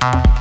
Bye.